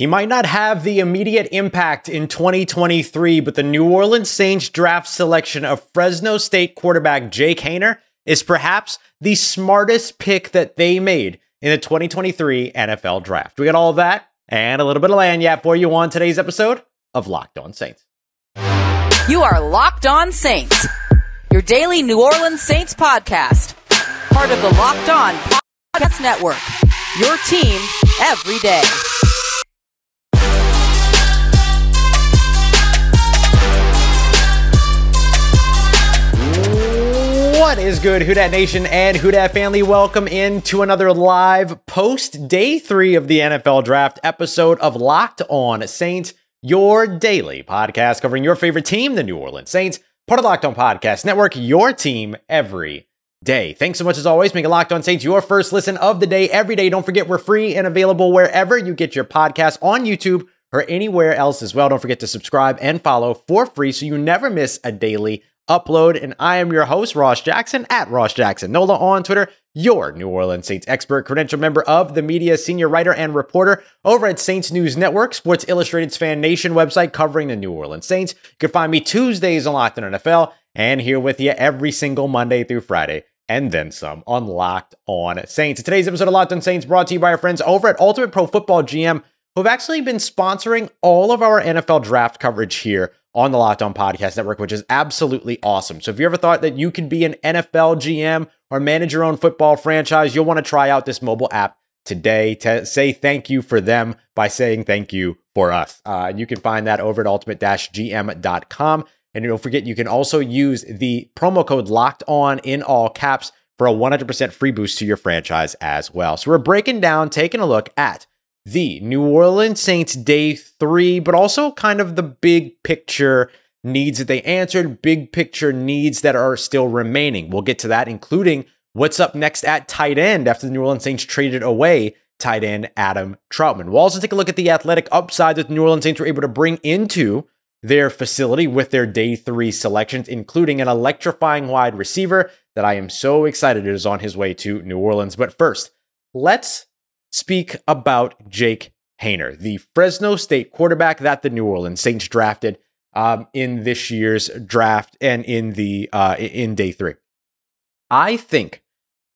He might not have the immediate impact in 2023, but the New Orleans Saints draft selection of Fresno State quarterback Jake Haener is perhaps the smartest pick that they made in the 2023 NFL draft. We got all of that and a little bit of lagniappe for you on today's episode of Locked On Saints. You are Locked On Saints, your daily New Orleans Saints podcast, part of the Locked On Podcast Network, your team every day. What is good, Who Dat Nation and Who Dat family? Welcome into another live post day three of the NFL Draft episode of Locked On Saints, your daily podcast covering your favorite team, the New Orleans Saints, part of Locked On Podcast Network, your team every day. Thanks so much as always, making Locked On Saints your first listen of the day every day. Don't forget we're free and available wherever you get your podcast on YouTube or anywhere else as well. Don't forget to subscribe and follow for free so you never miss a daily upload. And I am your host, Ross Jackson, at Ross Jackson Nola on Twitter, your New Orleans Saints expert, credential member of the media, senior writer and reporter over at Saints News Network, Sports Illustrated's Fan Nation website covering the New Orleans Saints. You can find me Tuesdays on Locked on NFL and here with you every single Monday through Friday. And then some on Locked On Saints. Today's episode of Locked On Saints brought to you by our friends over at Ultimate Pro Football GM, who have actually been sponsoring all of our NFL draft coverage here on the Locked On Podcast Network, which is absolutely awesome. So if you ever thought that you could be an NFL GM or manage your own football franchise, you'll want to try out this mobile app today to say thank you for them by saying thank you for us. Uh, and you can find that over at ultimate-gm.com. And don't forget, you can also use the promo code locked on in all caps for a 100% free boost to your franchise as well. So we're breaking down, taking a look at the New Orleans Saints day three, but also kind of the big picture needs that they answered, big picture needs that are still remaining. We'll get to that, including what's up next at tight end after the New Orleans Saints traded away tight end Adam Trautman. We'll also take a look at the athletic upside that the New Orleans Saints were able to bring into their facility with their day three selections, including an electrifying wide receiver that I am so excited is on his way to New Orleans. But first, let's speak about Jake Haener, the Fresno State quarterback that the New Orleans Saints drafted um, in this year's draft and in the uh, in day three. I think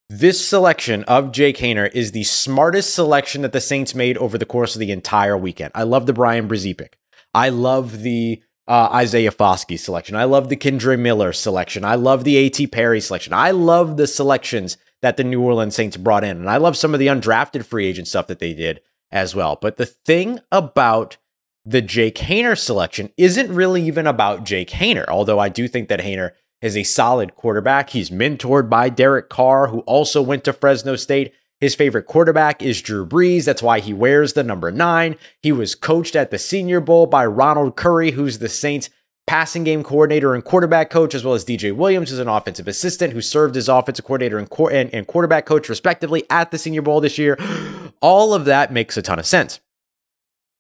this selection of Jake Haener is the smartest selection that the Saints made over the course of the entire weekend. I love the Bryan Bresee pick. I love the uh, Isaiah Foskey selection. I love the Kendre Miller selection. I love the A.T. Perry selection. I love the selections that the New Orleans Saints brought in. And I love some of the undrafted free agent stuff that they did as well. But the thing about the Jake Haener selection isn't really even about Jake Haener, although I do think that Haener is a solid quarterback. He's mentored by Derek Carr, who also went to Fresno State. His favorite quarterback is Drew Brees. That's why he wears the number nine. He was coached at the Senior Bowl by Ronald Curry, who's the Saints' passing game coordinator and quarterback coach, as well as DJ Williams, who's an offensive assistant who served as offensive coordinator and, and, and quarterback coach, respectively, at the Senior Bowl this year. All of that makes a ton of sense.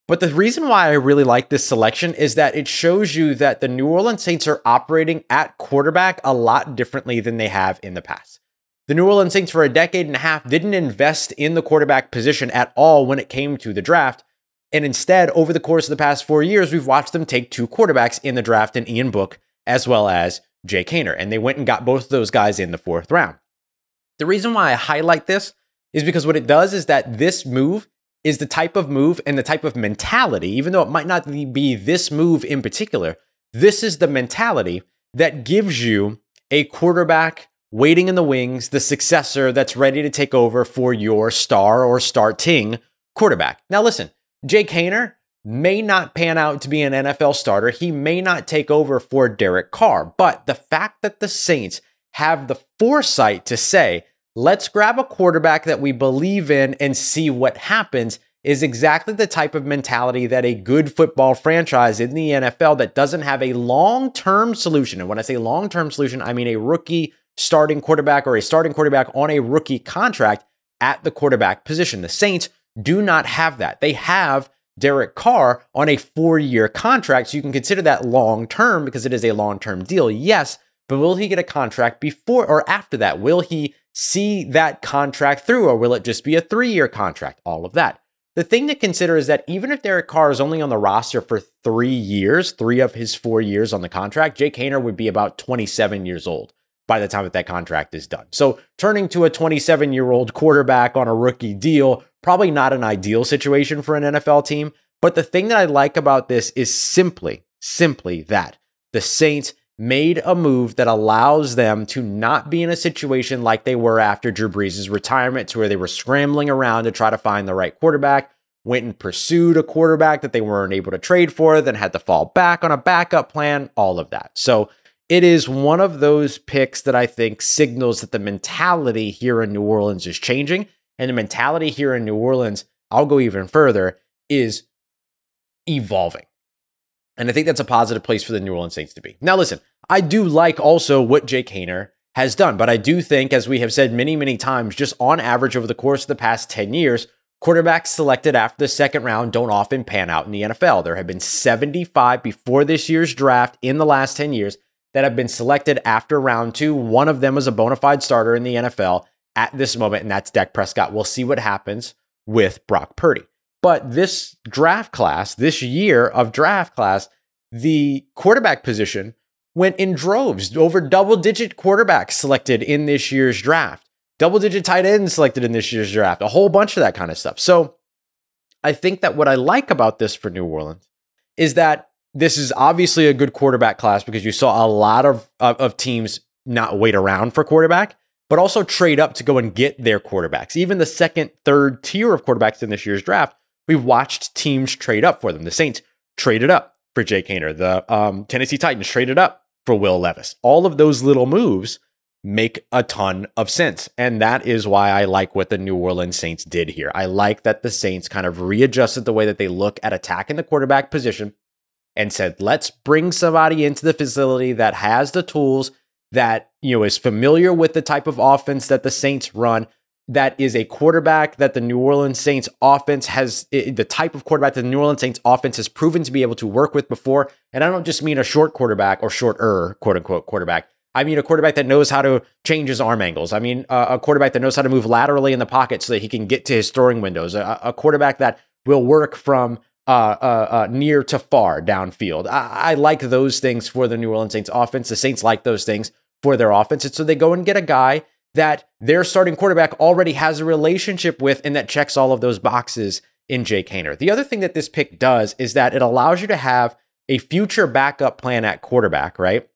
But the reason why I really like this selection is that it shows you that the New Orleans Saints are operating at quarterback a lot differently than they have in the past. The New Orleans Saints, for a decade and a half, didn't invest in the quarterback position at all when it came to the draft. And instead, over the course of the past four years, we've watched them take two quarterbacks in the draft in Ian Book as well as Jay Haener. And they went and got both of those guys in the fourth round. The reason why I highlight this is because what it does is that this move is the type of move and the type of mentality, even though it might not be this move in particular, this is the mentality that gives you a quarterback waiting in the wings, the successor that's ready to take over for your star or starting quarterback. Now, listen, Jake Haener may not pan out to be an NFL starter. He may not take over for Derek Carr. But the fact that the Saints have the foresight to say, let's grab a quarterback that we believe in and see what happens is exactly the type of mentality that a good football franchise in the NFL that doesn't have a long term solution. And when I say long term solution, I mean a rookie starting quarterback or a starting quarterback on a rookie contract at the quarterback position. The Saints do not have that. They have Derek Carr on a four year contract. So you can consider that long term because it is a long term deal. Yes, but will he get a contract before or after that? Will he see that contract through or will it just be a three year contract? All of that. the thing to consider is that even if Derek Carr is only on the roster for three years, three of his four years on the contract, Jake Haener would be about 27 years old by the time that that contract is done. So turning to a 27 year old quarterback on a rookie deal, probably not an ideal situation for an NFL team. But the thing that I like about this is simply, simply that the Saints made a move that allows them to not be in a situation like they were after Drew Brees' retirement, to where they were scrambling around to try to find the right quarterback, went and pursued a quarterback that they weren't able to trade for, then had to fall back on a backup plan, all of that. So it is one of those picks that I think signals that the mentality here in New Orleans is changing. And the mentality here in New Orleans, I'll go even further, is evolving. And I think that's a positive place for the New Orleans Saints to be. Now, listen, I do like also what Jake Haener has done, but I do think, as we have said many, many times, just on average over the course of the past 10 years, quarterbacks selected after the second round don't often pan out in the NFL. There have been 75 before this year's draft in the last 10 years that have been selected after round two. One of them was a bona fide starter in the NFL at this moment, and that's Dak Prescott. We'll see what happens with Brock Purdy. But this draft class, this year of draft class, the quarterback position went in droves. Over double digit quarterbacks selected in this year's draft, double digit tight ends selected in this year's draft, a whole bunch of that kind of stuff. So I think that what I like about this for New Orleans is that this is obviously a good quarterback class because you saw a lot of, of, of teams not wait around for quarterback but also trade up to go and get their quarterbacks. Even the second, third tier of quarterbacks in this year's draft we watched teams trade up for them. The Saints traded up for Jake Haener. The um, Tennessee Titans traded up for Will Levis. All of those little moves make a ton of sense. And that is why I like what the New Orleans Saints did here. I like that the Saints kind of readjusted the way that they look at attacking the quarterback position and said, let's bring somebody into the facility that has the tools that, you know, is familiar with the type of offense that the Saints run, that is a quarterback that the New Orleans Saints offense has the type of quarterback that the New Orleans Saints offense has proven to be able to work with before. And I don't just mean a short quarterback or shorter quote unquote quarterback. I mean a quarterback that knows how to change his arm angles. I mean uh, a quarterback that knows how to move laterally in the pocket so that he can get to his throwing windows. A, a quarterback that will work from uh, uh, uh, near to far downfield. I, I like those things for the New Orleans Saints offense. The Saints like those things for their offense. And so they go and get a guy that their starting quarterback already has a relationship with and that checks all of those boxes in Jake Haener. The other thing that this pick does is that it allows you to have a future backup plan at quarterback, right?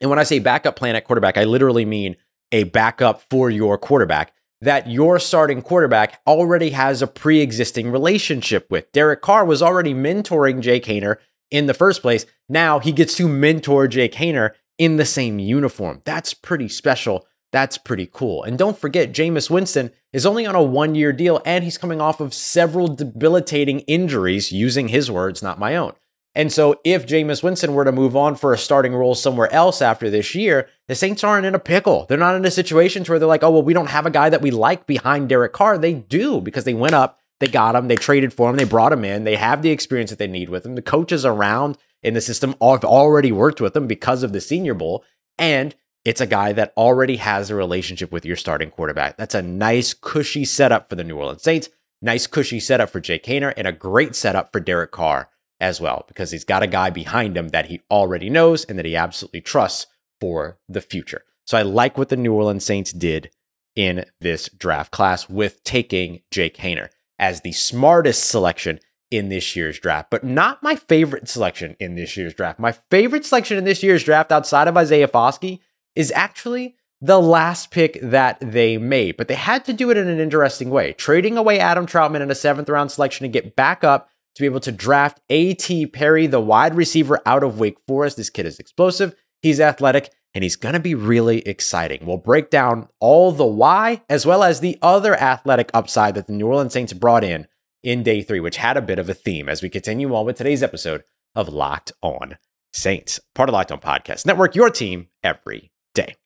And when I say backup plan at quarterback, I literally mean a backup for your quarterback that your starting quarterback already has a pre existing relationship with. Derek Carr was already mentoring Jake Haener in the first place. Now he gets to mentor Jake Haener in the same uniform. That's pretty special that's pretty cool. And don't forget, Jameis Winston is only on a one year deal and he's coming off of several debilitating injuries, using his words, not my own. And so, if Jameis Winston were to move on for a starting role somewhere else after this year, the Saints aren't in a pickle. They're not in a situation where they're like, oh, well, we don't have a guy that we like behind Derek Carr. They do because they went up, they got him, they traded for him, they brought him in, they have the experience that they need with him. The coaches around in the system have already worked with him because of the Senior Bowl. And it's a guy that already has a relationship with your starting quarterback. That's a nice, cushy setup for the New Orleans Saints. Nice, cushy setup for Jake Haener, and a great setup for Derek Carr as well, because he's got a guy behind him that he already knows and that he absolutely trusts for the future. So I like what the New Orleans Saints did in this draft class with taking Jake Haener as the smartest selection in this year's draft, but not my favorite selection in this year's draft. My favorite selection in this year's draft outside of Isaiah Foskey is actually the last pick that they made, but they had to do it in an interesting way, trading away Adam Trautman in a seventh round selection to get back up to be able to draft A.T. Perry, the wide receiver out of Wake Forest. This kid is explosive, he's athletic, and he's going to be really exciting. We'll break down all the why, as well as the other athletic upside that the New Orleans Saints brought in in day three, which had a bit of a theme as we continue on with today's episode of Locked On Saints, part of Locked On Podcast Network, your team every day.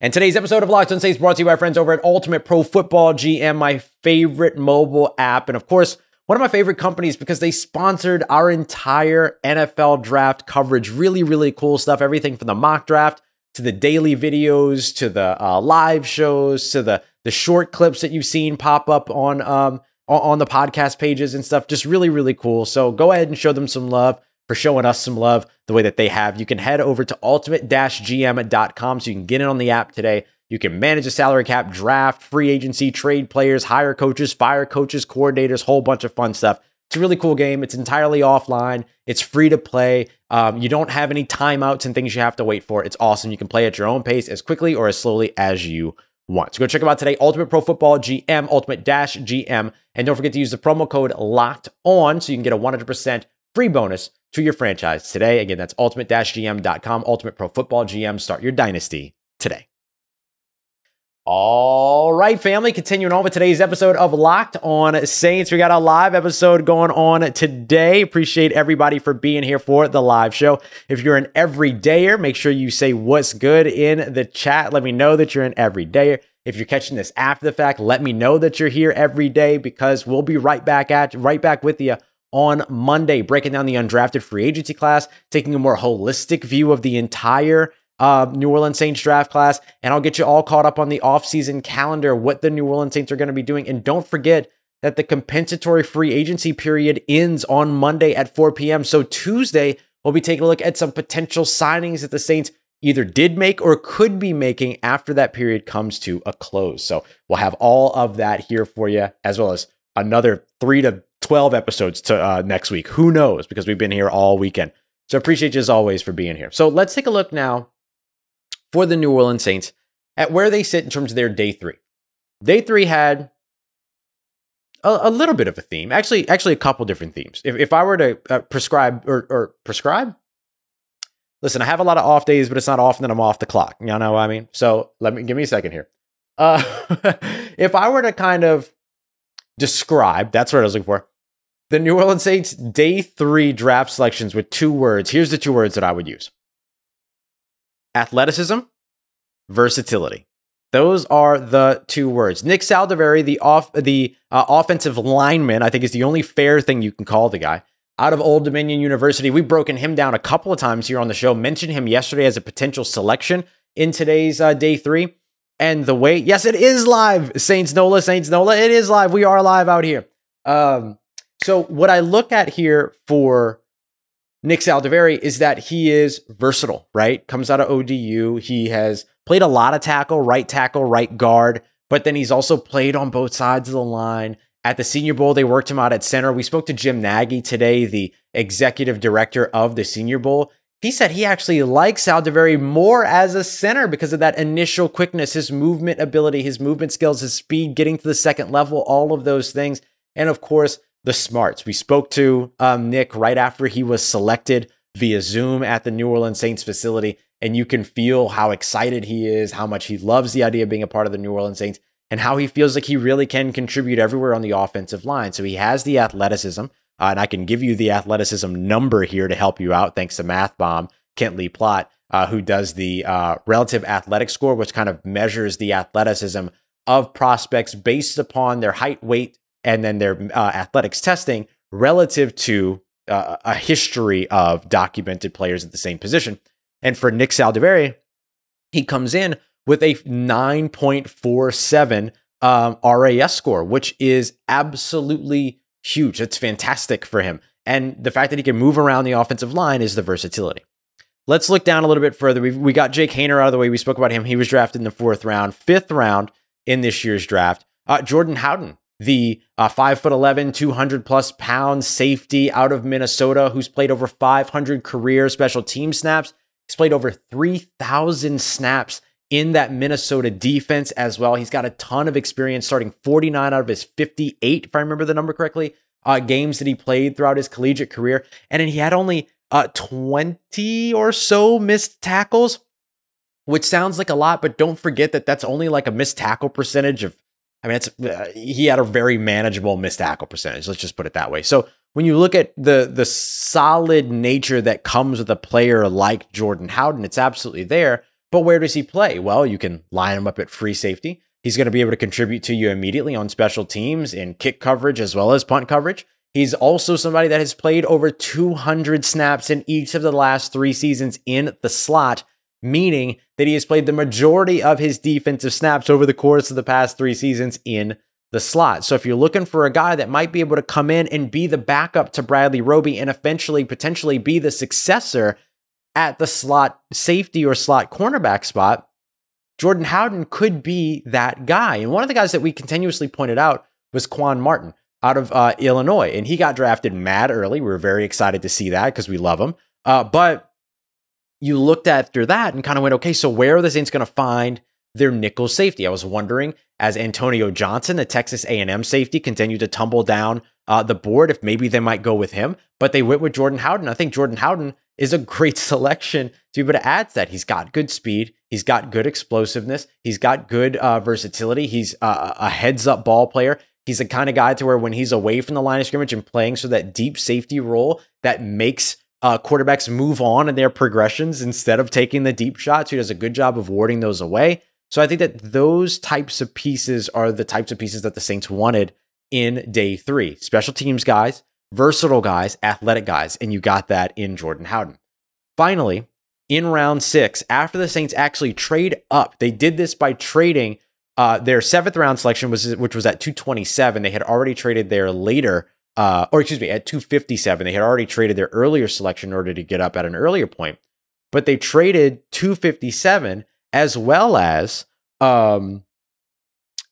And today's episode of Locked on Saints brought to you by friends over at Ultimate Pro Football GM, my favorite mobile app. And of course, one of my favorite companies because they sponsored our entire NFL draft coverage. Really, really cool stuff. Everything from the mock draft to the daily videos to the uh, live shows to the the short clips that you've seen pop up on um, on the podcast pages and stuff. Just really, really cool. So go ahead and show them some love for showing us some love the way that they have. You can head over to ultimate-gm.com so you can get in on the app today. You can manage a salary cap, draft, free agency, trade players, hire coaches, fire coaches, coordinators, whole bunch of fun stuff. It's a really cool game. It's entirely offline. It's free to play. Um, you don't have any timeouts and things you have to wait for. It's awesome. You can play at your own pace as quickly or as slowly as you want. So go check them out today. Ultimate Pro Football GM, Ultimate Dash GM. And don't forget to use the promo code locked on so you can get a 100% free bonus to your franchise today. Again, that's ultimate gm.com, Ultimate Pro Football GM. Start your dynasty today. All right, family, continuing on with today's episode of Locked on Saints. We got a live episode going on today. Appreciate everybody for being here for the live show. If you're an everydayer, make sure you say what's good in the chat. Let me know that you're an everydayer. If you're catching this after the fact, let me know that you're here every day because we'll be right back at right back with you on Monday, breaking down the undrafted free agency class, taking a more holistic view of the entire uh, New Orleans Saints draft class, and I'll get you all caught up on the offseason calendar, what the New Orleans Saints are going to be doing. And don't forget that the compensatory free agency period ends on Monday at 4 p.m. So Tuesday, we'll be taking a look at some potential signings that the Saints either did make or could be making after that period comes to a close. So we'll have all of that here for you, as well as another three to 12 episodes to uh, next week. Who knows? Because we've been here all weekend. So appreciate you as always for being here. So let's take a look now for the New Orleans Saints at where they sit in terms of their day three. Day three had a, a little bit of a theme, actually, actually a couple different themes. If, if I were to uh, prescribe or, or prescribe, listen, I have a lot of off days, but it's not often that I'm off the clock. You know what I mean? So let me give me a second here. Uh, if I were to kind of describe, that's what I was looking for. The New Orleans Saints day three draft selections with two words. Here's the two words that I would use athleticism, versatility. Those are the two words. Nick Saldiveri, the off the uh, offensive lineman, I think is the only fair thing you can call the guy. Out of Old Dominion University, we've broken him down a couple of times here on the show. Mentioned him yesterday as a potential selection in today's uh, day three. And the way, yes, it is live. Saints Nola, Saints Nola, it is live. We are live out here. Um, so what I look at here for Nick Saldiveri is that he is versatile, right? Comes out of ODU. He has played a lot of tackle, right tackle, right guard, but then he's also played on both sides of the line. At the Senior Bowl, they worked him out at center. We spoke to Jim Nagy today, the executive director of the Senior Bowl. He said he actually likes Saldiveri more as a center because of that initial quickness, his movement ability, his movement skills, his speed, getting to the second level, all of those things. And of course, the smarts. We spoke to um, Nick right after he was selected via Zoom at the New Orleans Saints facility, and you can feel how excited he is, how much he loves the idea of being a part of the New Orleans Saints, and how he feels like he really can contribute everywhere on the offensive line. So he has the athleticism, uh, and I can give you the athleticism number here to help you out, thanks to Math Bomb, Kent Lee Platte, uh, who does the uh, relative athletic score, which kind of measures the athleticism of prospects based upon their height, weight, and then their uh, athletics testing relative to uh, a history of documented players at the same position. And for Nick Saldiveri, he comes in with a 9.47 um, RAS score, which is absolutely huge. It's fantastic for him. And the fact that he can move around the offensive line is the versatility. Let's look down a little bit further. we we got Jake Haener out of the way. We spoke about him. He was drafted in the fourth round, fifth round in this year's draft. Uh, Jordan Howden the uh, 5 foot 11 200 plus pound safety out of minnesota who's played over 500 career special team snaps. He's played over 3000 snaps in that minnesota defense as well. He's got a ton of experience starting 49 out of his 58 if i remember the number correctly uh, games that he played throughout his collegiate career. And then he had only uh, 20 or so missed tackles which sounds like a lot but don't forget that that's only like a missed tackle percentage of I mean, it's uh, he had a very manageable missed tackle percentage. Let's just put it that way. So when you look at the the solid nature that comes with a player like Jordan Howden, it's absolutely there. But where does he play? Well, you can line him up at free safety. He's going to be able to contribute to you immediately on special teams in kick coverage as well as punt coverage. He's also somebody that has played over 200 snaps in each of the last three seasons in the slot meaning that he has played the majority of his defensive snaps over the course of the past three seasons in the slot. So if you're looking for a guy that might be able to come in and be the backup to Bradley Roby and eventually potentially be the successor at the slot safety or slot cornerback spot, Jordan Howden could be that guy. And one of the guys that we continuously pointed out was Quan Martin out of uh, Illinois. And he got drafted mad early. We were very excited to see that because we love him. Uh, but you looked after that and kind of went, okay, so where are the Saints going to find their nickel safety. I was wondering as Antonio Johnson, the Texas A&M safety, continued to tumble down uh, the board, if maybe they might go with him. But they went with Jordan Howden. I think Jordan Howden is a great selection to be able to add to that. He's got good speed. He's got good explosiveness. He's got good uh, versatility. He's a heads up ball player. He's the kind of guy to where when he's away from the line of scrimmage and playing so that deep safety role that makes uh, quarterbacks move on in their progressions instead of taking the deep shots. He does a good job of warding those away. So I think that those types of pieces are the types of pieces that the Saints wanted in day three. Special teams guys, versatile guys, athletic guys, and you got that in Jordan Howden. Finally, in round six, after the Saints actually trade up, they did this by trading uh, their seventh round selection, was which was at 227. They had already traded their later, uh, or excuse me, at 257. They had already traded their earlier selection in order to get up at an earlier point, but they traded 257 as well as um,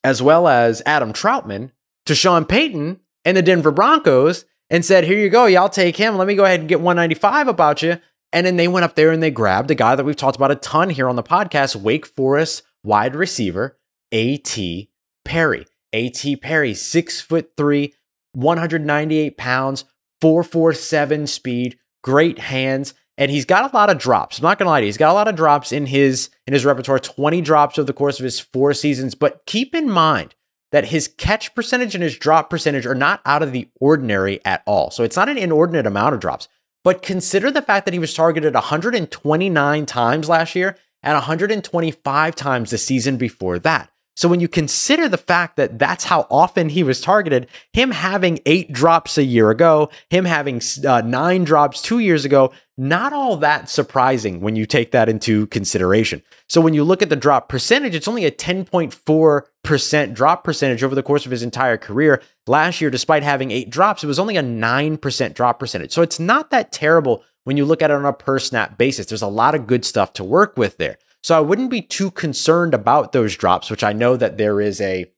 as well as Adam Trautman to Sean Payton and the Denver Broncos and said, "Here you go, y'all take him. Let me go ahead and get 195 about you." And then they went up there and they grabbed a guy that we've talked about a ton here on the podcast, Wake Forest wide receiver A.T. Perry. A.T. Perry, six foot three, 198 pounds, 447 speed, great hands and he's got a lot of drops. I'm not gonna lie to you, he's got a lot of drops in his in his repertoire. 20 drops over the course of his four seasons. But keep in mind that his catch percentage and his drop percentage are not out of the ordinary at all. So it's not an inordinate amount of drops. But consider the fact that he was targeted 129 times last year and 125 times the season before that. So when you consider the fact that that's how often he was targeted, him having eight drops a year ago, him having uh, nine drops two years ago, not all that surprising when you take that into consideration. So when you look at the drop percentage, it's only a 10.4% drop percentage over the course of his entire career. Last year, despite having eight drops, it was only a 9% drop percentage. So it's not that terrible when you look at it on a per snap basis. There's a lot of good stuff to work with there. So I wouldn't be too concerned about those drops, which I know that there is a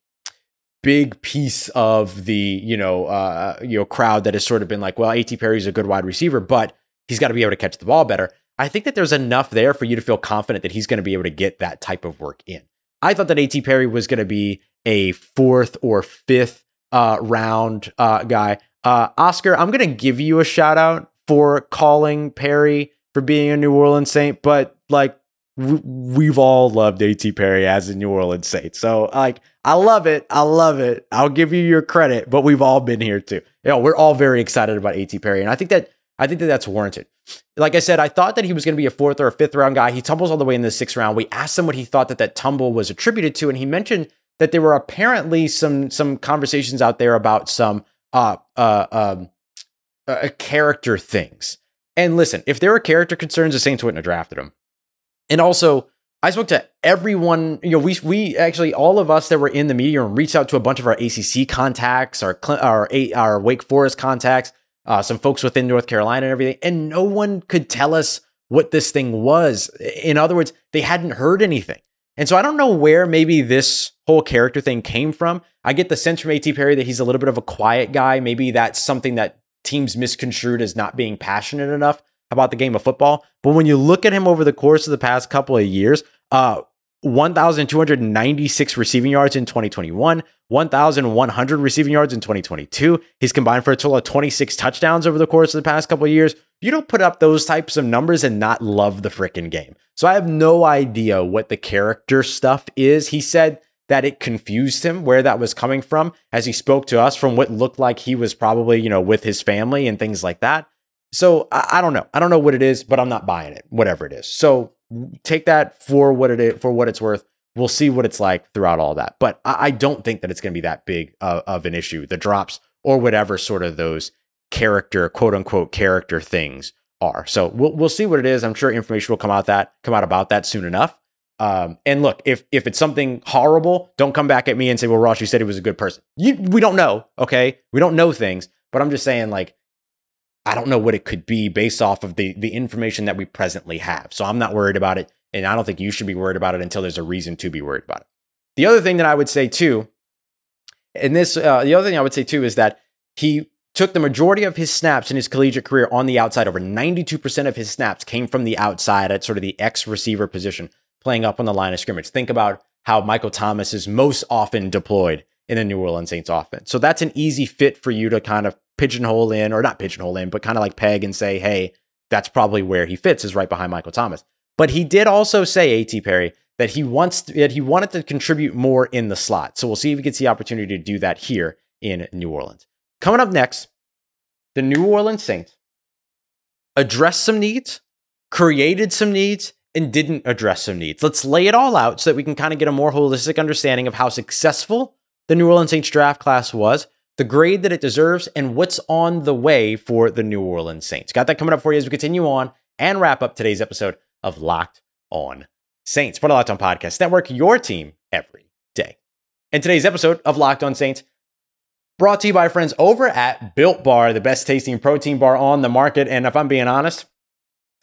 big piece of the you know uh, you know crowd that has sort of been like, well, A.T. Perry's a good wide receiver, but he's got to be able to catch the ball better. I think that there's enough there for you to feel confident that he's going to be able to get that type of work in. I thought that A.T. Perry was going to be a fourth or fifth uh, round uh, guy. Uh, Oscar, I'm going to give you a shout out for calling Perry for being a New Orleans Saint, but like we've all loved A.T. Perry as a New Orleans Saint. So, like, I love it. I love it. I'll give you your credit, but we've all been here too. You know, we're all very excited about A.T. Perry, and I think that I think that that's warranted. Like I said, I thought that he was going to be a fourth or a fifth round guy. He tumbles all the way in the sixth round. We asked him what he thought that that tumble was attributed to, and he mentioned that there were apparently some some conversations out there about some uh uh um uh, character things. And listen, if there were character concerns, the Saints wouldn't have drafted him. And also, I spoke to everyone. You know, we we actually all of us that were in the media and reached out to a bunch of our ACC contacts, our our our Wake Forest contacts, uh, some folks within North Carolina and everything, and no one could tell us what this thing was. In other words, they hadn't heard anything. And so I don't know where maybe this whole character thing came from. I get the sense from AT Perry that he's a little bit of a quiet guy. Maybe that's something that teams misconstrued as not being passionate enough about the game of football. But when you look at him over the course of the past couple of years, uh, 1,296 receiving yards in 2021, 1,100 receiving yards in 2022. He's combined for a total of 26 touchdowns over the course of the past couple of years. You don't put up those types of numbers and not love the freaking game. So I have no idea what the character stuff is. He said that it confused him where that was coming from as he spoke to us from what looked like he was probably, you know, with his family and things like that. So I, I, don't know. I don't know what it is, but I'm not buying it, whatever it is. So take that for what it is, for what it's worth. We'll see what it's like throughout all that. But I, I don't think that it's going to be that big of, an issue. The drops or whatever sort of those character, quote unquote, character things are. So we'll we'll see what it is. I'm sure information will come out that come out about that soon enough. Um, and look, if if it's something horrible, don't come back at me and say, "Well, Ross, you said he was a good person." You, we don't know, okay? We don't know things, but I'm just saying, like, I don't know what it could be based off of the the information that we presently have. So I'm not worried about it, and I don't think you should be worried about it until there's a reason to be worried about it. The other thing that I would say too, and this, uh, the other thing I would say too is that he took the majority of his snaps in his collegiate career on the outside. Over 92% of his snaps came from the outside at sort of the X receiver position, playing up on the line of scrimmage. Think about how Michael Thomas is most often deployed in the New Orleans Saints offense. So that's an easy fit for you to kind of pigeonhole in, or not pigeonhole in, but kind of like peg and say, hey, that's probably where he fits, is right behind Michael Thomas. But he did also say, A.T. Perry, that he wants to, that he wanted to contribute more in the slot. So we'll see if he gets the opportunity to do that here in New Orleans. Coming up next, the New Orleans Saints addressed some needs, created some needs, and didn't address some needs. Let's lay it all out so that we can kind of get a more holistic understanding of how successful the New Orleans Saints draft class was, the grade that it deserves, and what's on the way for the New Orleans Saints. Got that coming up for you as we continue on and wrap up today's episode of Locked On Saints, part of Locked On Podcast Network, your team every day. In today's episode of Locked On Saints, brought to you by friends over at Built Bar, the best tasting protein bar on the market. And if I'm being honest,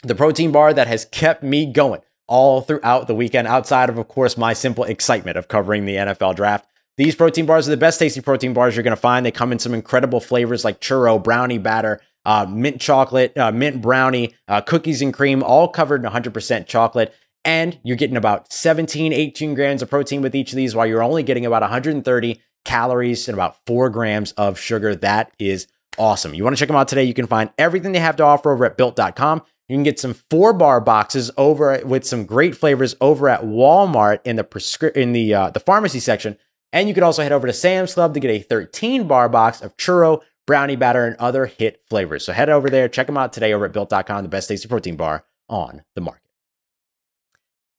the protein bar that has kept me going all throughout the weekend, outside of, of course, my simple excitement of covering the NFL draft. These protein bars are the best tasting protein bars you're going to find. They come in some incredible flavors like churro, brownie batter, uh, mint chocolate, uh, mint brownie, uh, cookies and cream, all covered in 100% chocolate. And you're getting about 17, 18 grams of protein with each of these, while you're only getting about 130 calories and about four grams of sugar. That is awesome. You want to check them out today? You can find everything they have to offer over at built.com. You can get some four bar boxes over with some great flavors over at Walmart in the prescri- in the uh, the pharmacy section. And you can also head over to Sam's Club to get a 13 bar box of churro, brownie batter, and other hit flavors. So head over there, check them out today over at built.com, the best tasty protein bar on the market.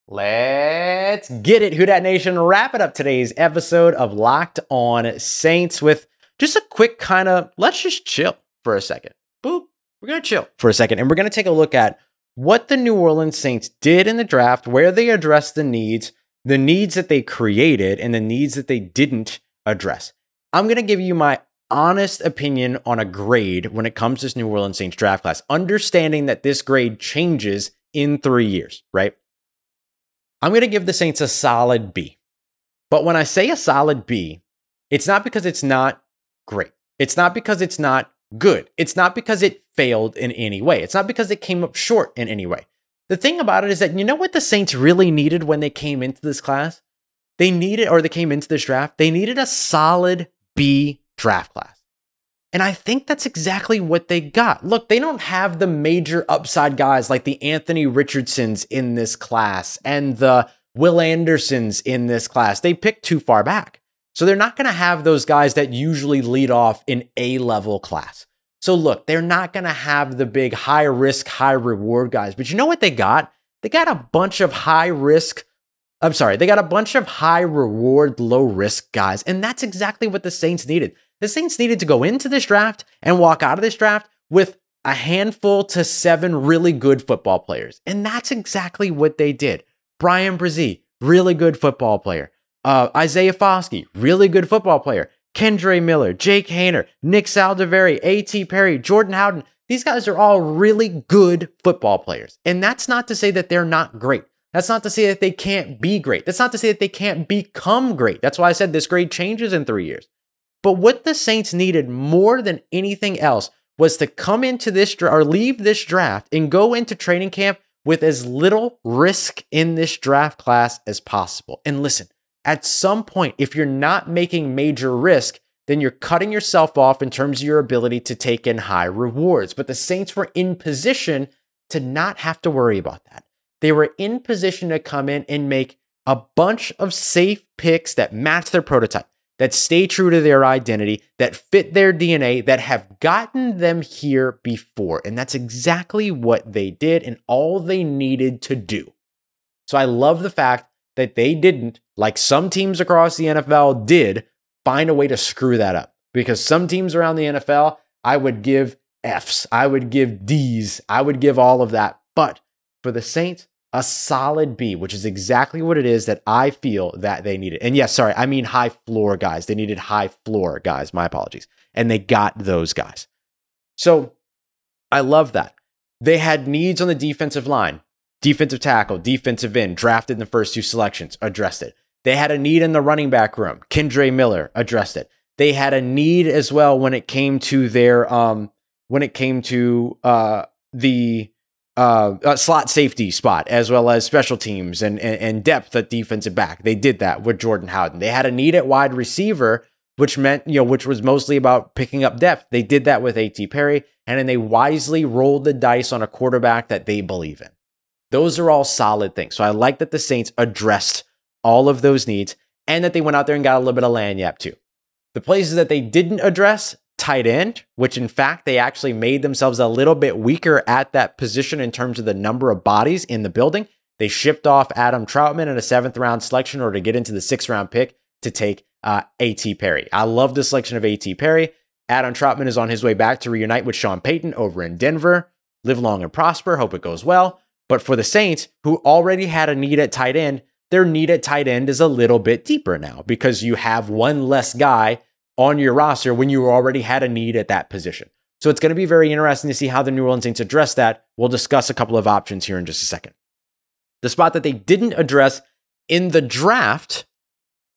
Let's get it, Who Dat Nation. Wrap it up today's episode of Locked On Saints with just a quick kind of let's just chill for a second. Boop. We're going to chill for a second and we're going to take a look at what the New Orleans Saints did in the draft, where they addressed the needs, the needs that they created, and the needs that they didn't address. I'm going to give you my honest opinion on a grade when it comes to this New Orleans Saints draft class, understanding that this grade changes in three years, right? I'm going to give the Saints a solid B. But when I say a solid B, it's not because it's not great. It's not because it's not good. It's not because it failed in any way. It's not because it came up short in any way. The thing about it is that you know what the Saints really needed when they came into this class? They needed, or they came into this draft, they needed a solid B draft class. And I think that's exactly what they got. Look, they don't have the major upside guys like the Anthony Richardsons in this class and the Will Andersons in this class. They picked too far back. So they're not going to have those guys that usually lead off in A level class. So look, they're not going to have the big high risk, high reward guys. But you know what they got? They got a bunch of high risk, I'm sorry, they got a bunch of high reward, low risk guys. And that's exactly what the Saints needed. The Saints needed to go into this draft and walk out of this draft with a handful to seven really good football players. And that's exactly what they did. Bryan Bresee, really good football player. Uh, Isaiah Foskey, really good football player. Kendre Miller, Jake Haener, Nick Saldiveri, A.T. Perry, Jordan Howden. These guys are all really good football players. And that's not to say that they're not great. That's not to say that they can't be great. That's not to say that they can't become great. That's why I said this grade changes in three years. But what the Saints needed more than anything else was to come into this dra- or leave this draft and go into training camp with as little risk in this draft class as possible. And listen, at some point, if you're not making major risk, then you're cutting yourself off in terms of your ability to take in high rewards. But the Saints were in position to not have to worry about that. They were in position to come in and make a bunch of safe picks that match their prototype that stay true to their identity, that fit their DNA, that have gotten them here before. And that's exactly what they did and all they needed to do. So I love the fact that they didn't, like some teams across the NFL did, find a way to screw that up. Because some teams around the NFL, I would give F's, I would give D's, I would give all of that. But for the Saints, a solid B, which is exactly what it is that I feel that they needed. And yes, sorry, I mean high floor guys. They needed high floor guys. My apologies. And they got those guys. So I love that. They had needs on the defensive line, defensive tackle, defensive end, drafted in the first two selections, addressed it. They had a need in the running back room. Kendre Miller addressed it. They had a need as well when it came to their um when it came to uh the uh, uh, slot safety spot as well as special teams and, and, and depth at defensive back. They did that with Jordan Howden. They had a need at wide receiver, which meant you know which was mostly about picking up depth. They did that with A.T. Perry, and then they wisely rolled the dice on a quarterback that they believe in. Those are all solid things. So I like that the Saints addressed all of those needs and that they went out there and got a little bit of lagniappe too. The places that they didn't address, tight end, which in fact they actually made themselves a little bit weaker at that position in terms of the number of bodies in the building. They shipped off Adam Trautman in a seventh round selection or to get into the sixth round pick to take uh, A.T. Perry. I love the selection of A.T. Perry. Adam Trautman is on his way back to reunite with Sean Payton over in Denver. Live long and prosper. Hope it goes well. But for the Saints, who already had a need at tight end, their need at tight end is a little bit deeper now because you have one less guy on your roster when you already had a need at that position. So it's going to be very interesting to see how the New Orleans Saints address that. We'll discuss a couple of options here in just a second. The spot that they didn't address in the draft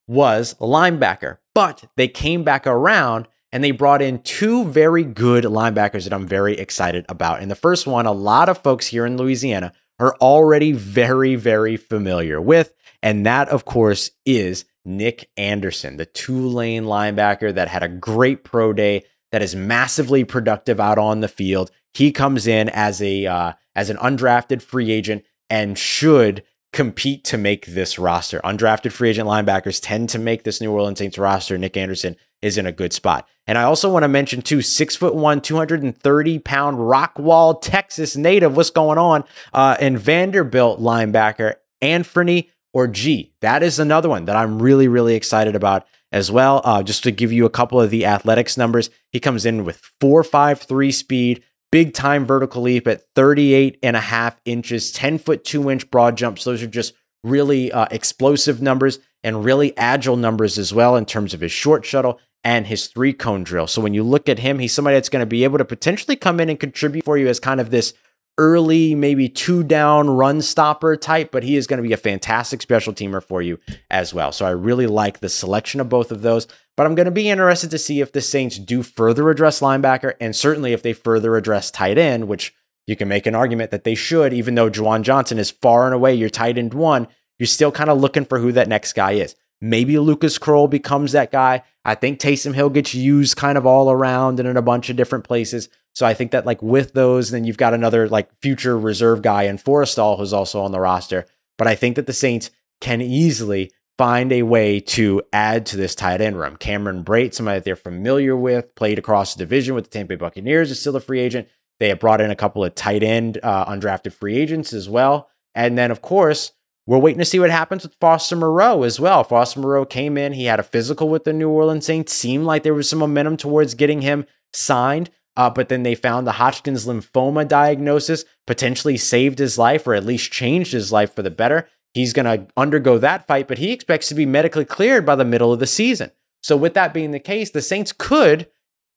was linebacker, but they came back around and they brought in two very good linebackers that I'm very excited about. And the first one, a lot of folks here in Louisiana are already very, very familiar with. And that, of course, is Nick Anderson, the Tulane linebacker that had a great pro day, that is massively productive out on the field. He comes in as a uh, as an undrafted free agent and should compete to make this roster. Undrafted free agent linebackers tend to make this New Orleans Saints roster. Nick Anderson is in a good spot. And I also want to mention too, six foot one, 230 pound Rockwall, Texas native. What's going on? Uh, and Vanderbilt linebacker Anthony Orji. That is another one that I'm really, really excited about as well. Uh, just to give you a couple of the athletics numbers, he comes in with 4.53 speed, big time vertical leap at 38 and a half inches, 10 foot 2 inch broad jumps. Those are just really uh, explosive numbers and really agile numbers as well in terms of his short shuttle and his three cone drill. So when you look at him, he's somebody that's going to be able to potentially come in and contribute for you as kind of this early, maybe two down run stopper type, but he is going to be a fantastic special teamer for you as well. So I really like the selection of both of those. But I'm going to be interested to see if the Saints do further address linebacker and certainly if they further address tight end, which you can make an argument that they should, even though Juwan Johnson is far and away your tight end one, you're still kind of looking for who that next guy is. Maybe Lucas Krull becomes that guy. I think Taysom Hill gets used kind of all around and in a bunch of different places. So I think that like with those, then you've got another like future reserve guy in Forristall who's also on the roster. But I think that the Saints can easily find a way to add to this tight end room. Cameron Brate, somebody that they're familiar with, played across the division with the Tampa Bay Buccaneers, is still a free agent. They have brought in a couple of tight end uh, undrafted free agents as well. And then, of course, we're waiting to see what happens with Foster Moreau as well. Foster Moreau came in, he had a physical with the New Orleans Saints, seemed like there was some momentum towards getting him signed. Uh, but then they found the Hodgkin's lymphoma diagnosis potentially saved his life or at least changed his life for the better. He's going to undergo that fight, but he expects to be medically cleared by the middle of the season. So, with that being the case, the Saints could,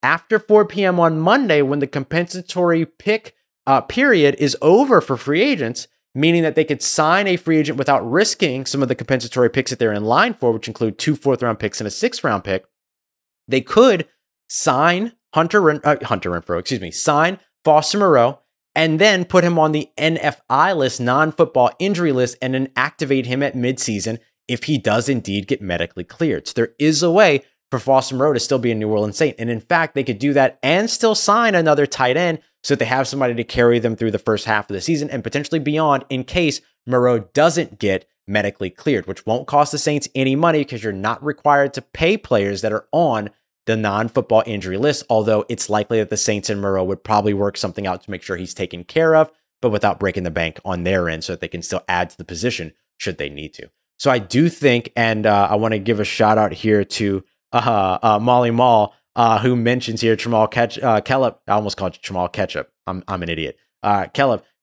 after 4 p.m. on Monday, when the compensatory pick uh, period is over for free agents, meaning that they could sign a free agent without risking some of the compensatory picks that they're in line for, which include two fourth round picks and a sixth round pick. They could sign Hunter, uh, Hunter Renfrow, excuse me, sign Foster Moreau and then put him on the NFI list, non football injury list, and then activate him at midseason if he does indeed get medically cleared. So there is a way for Foster Moreau to still be a New Orleans Saint. And in fact, they could do that and still sign another tight end so that they have somebody to carry them through the first half of the season and potentially beyond in case Moreau doesn't get medically cleared, which won't cost the Saints any money because you're not required to pay players that are on the non football injury list, although it's likely that the Saints and Moreau would probably work something out to make sure he's taken care of, but without breaking the bank on their end so that they can still add to the position should they need to. So I do think, and uh, I want to give a shout out here to uh, uh, Molly Mall, uh, who mentions here Jamal Ketch- uh. I almost called Jamal Ketchup. I'm, I'm an idiot. uh,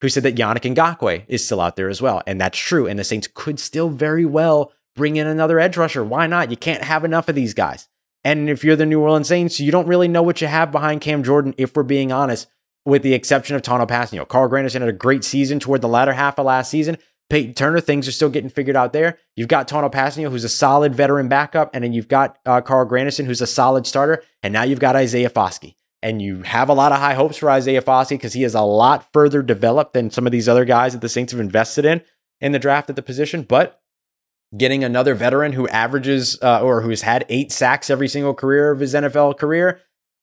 who said that Yannick Ngakoue is still out there as well. And that's true. And the Saints could still very well bring in another edge rusher. Why not? You can't have enough of these guys. And if you're the New Orleans Saints, you don't really know what you have behind Cam Jordan, if we're being honest, with the exception of Tanoh Kpassagnon. Carl Granderson had a great season toward the latter half of last season. Payton Turner, things are still getting figured out there. You've got Tanoh Kpassagnon, who's a solid veteran backup, and then you've got uh, Carl Granderson, who's a solid starter, and now you've got Isaiah Foskey. And you have a lot of high hopes for Isaiah Foskey because he is a lot further developed than some of these other guys that the Saints have invested in in the draft at the position. But getting another veteran who averages uh, or who's had eight sacks every single career of his NFL career,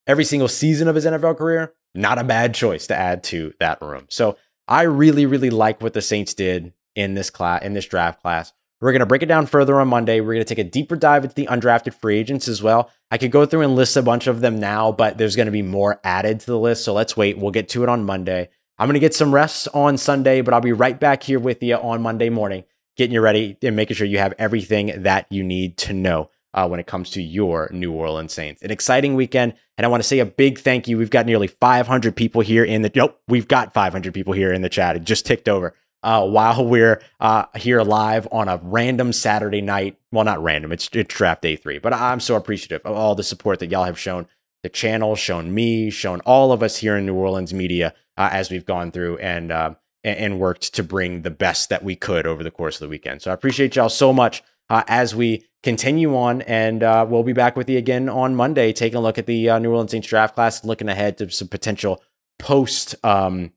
every single season of his NFL career, not a bad choice to add to that room. So I really, really like what the Saints did in this class, in this draft class. We're going to break it down further on Monday. We're going to take a deeper dive into the undrafted free agents as well. I could go through and list a bunch of them now, but there's going to be more added to the list. So let's wait. We'll get to it on Monday. I'm going to get some rest on Sunday, but I'll be right back here with you on Monday morning getting you ready and making sure you have everything that you need to know uh, when it comes to your New Orleans Saints. An exciting weekend. And I want to say a big thank you. We've got nearly 500 people here in the, nope, we've got 500 people here in the chat. It just ticked over. Uh, while we're uh, here live on a random Saturday night. Well, not random, it's, it's draft day three, but I'm so appreciative of all the support that y'all have shown the channel, shown me, shown all of us here in New Orleans media uh, as we've gone through. And uh, and, worked to bring the best that we could over the course of the weekend. So I appreciate y'all so much uh, as we continue on, and uh, we'll be back with you again on Monday, taking a look at the New Orleans Saints draft class, looking ahead to some potential post um,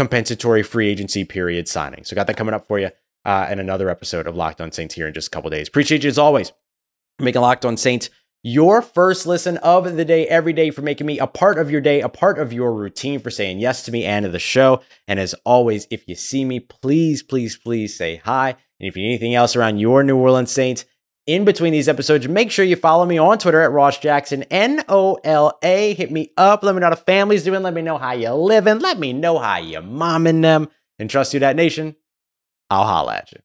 compensatory free agency period signing. So got that coming up for you. Uh, and another episode of Locked On Saints here in just a couple days. Appreciate you as always. Making Locked On Saints your first listen of the day every day for making me a part of your day, a part of your routine, for saying yes to me and to the show. And as always, if you see me, please, please, please say hi. And if you need anything else around your New Orleans Saints in between these episodes, make sure you follow me on Twitter at Ross Jackson, N O L A. Hit me up. Let me know how the family's doing. Let me know how you're living. Let me know how you're momming them. And trust Who Dat Nation. I'll holla at you.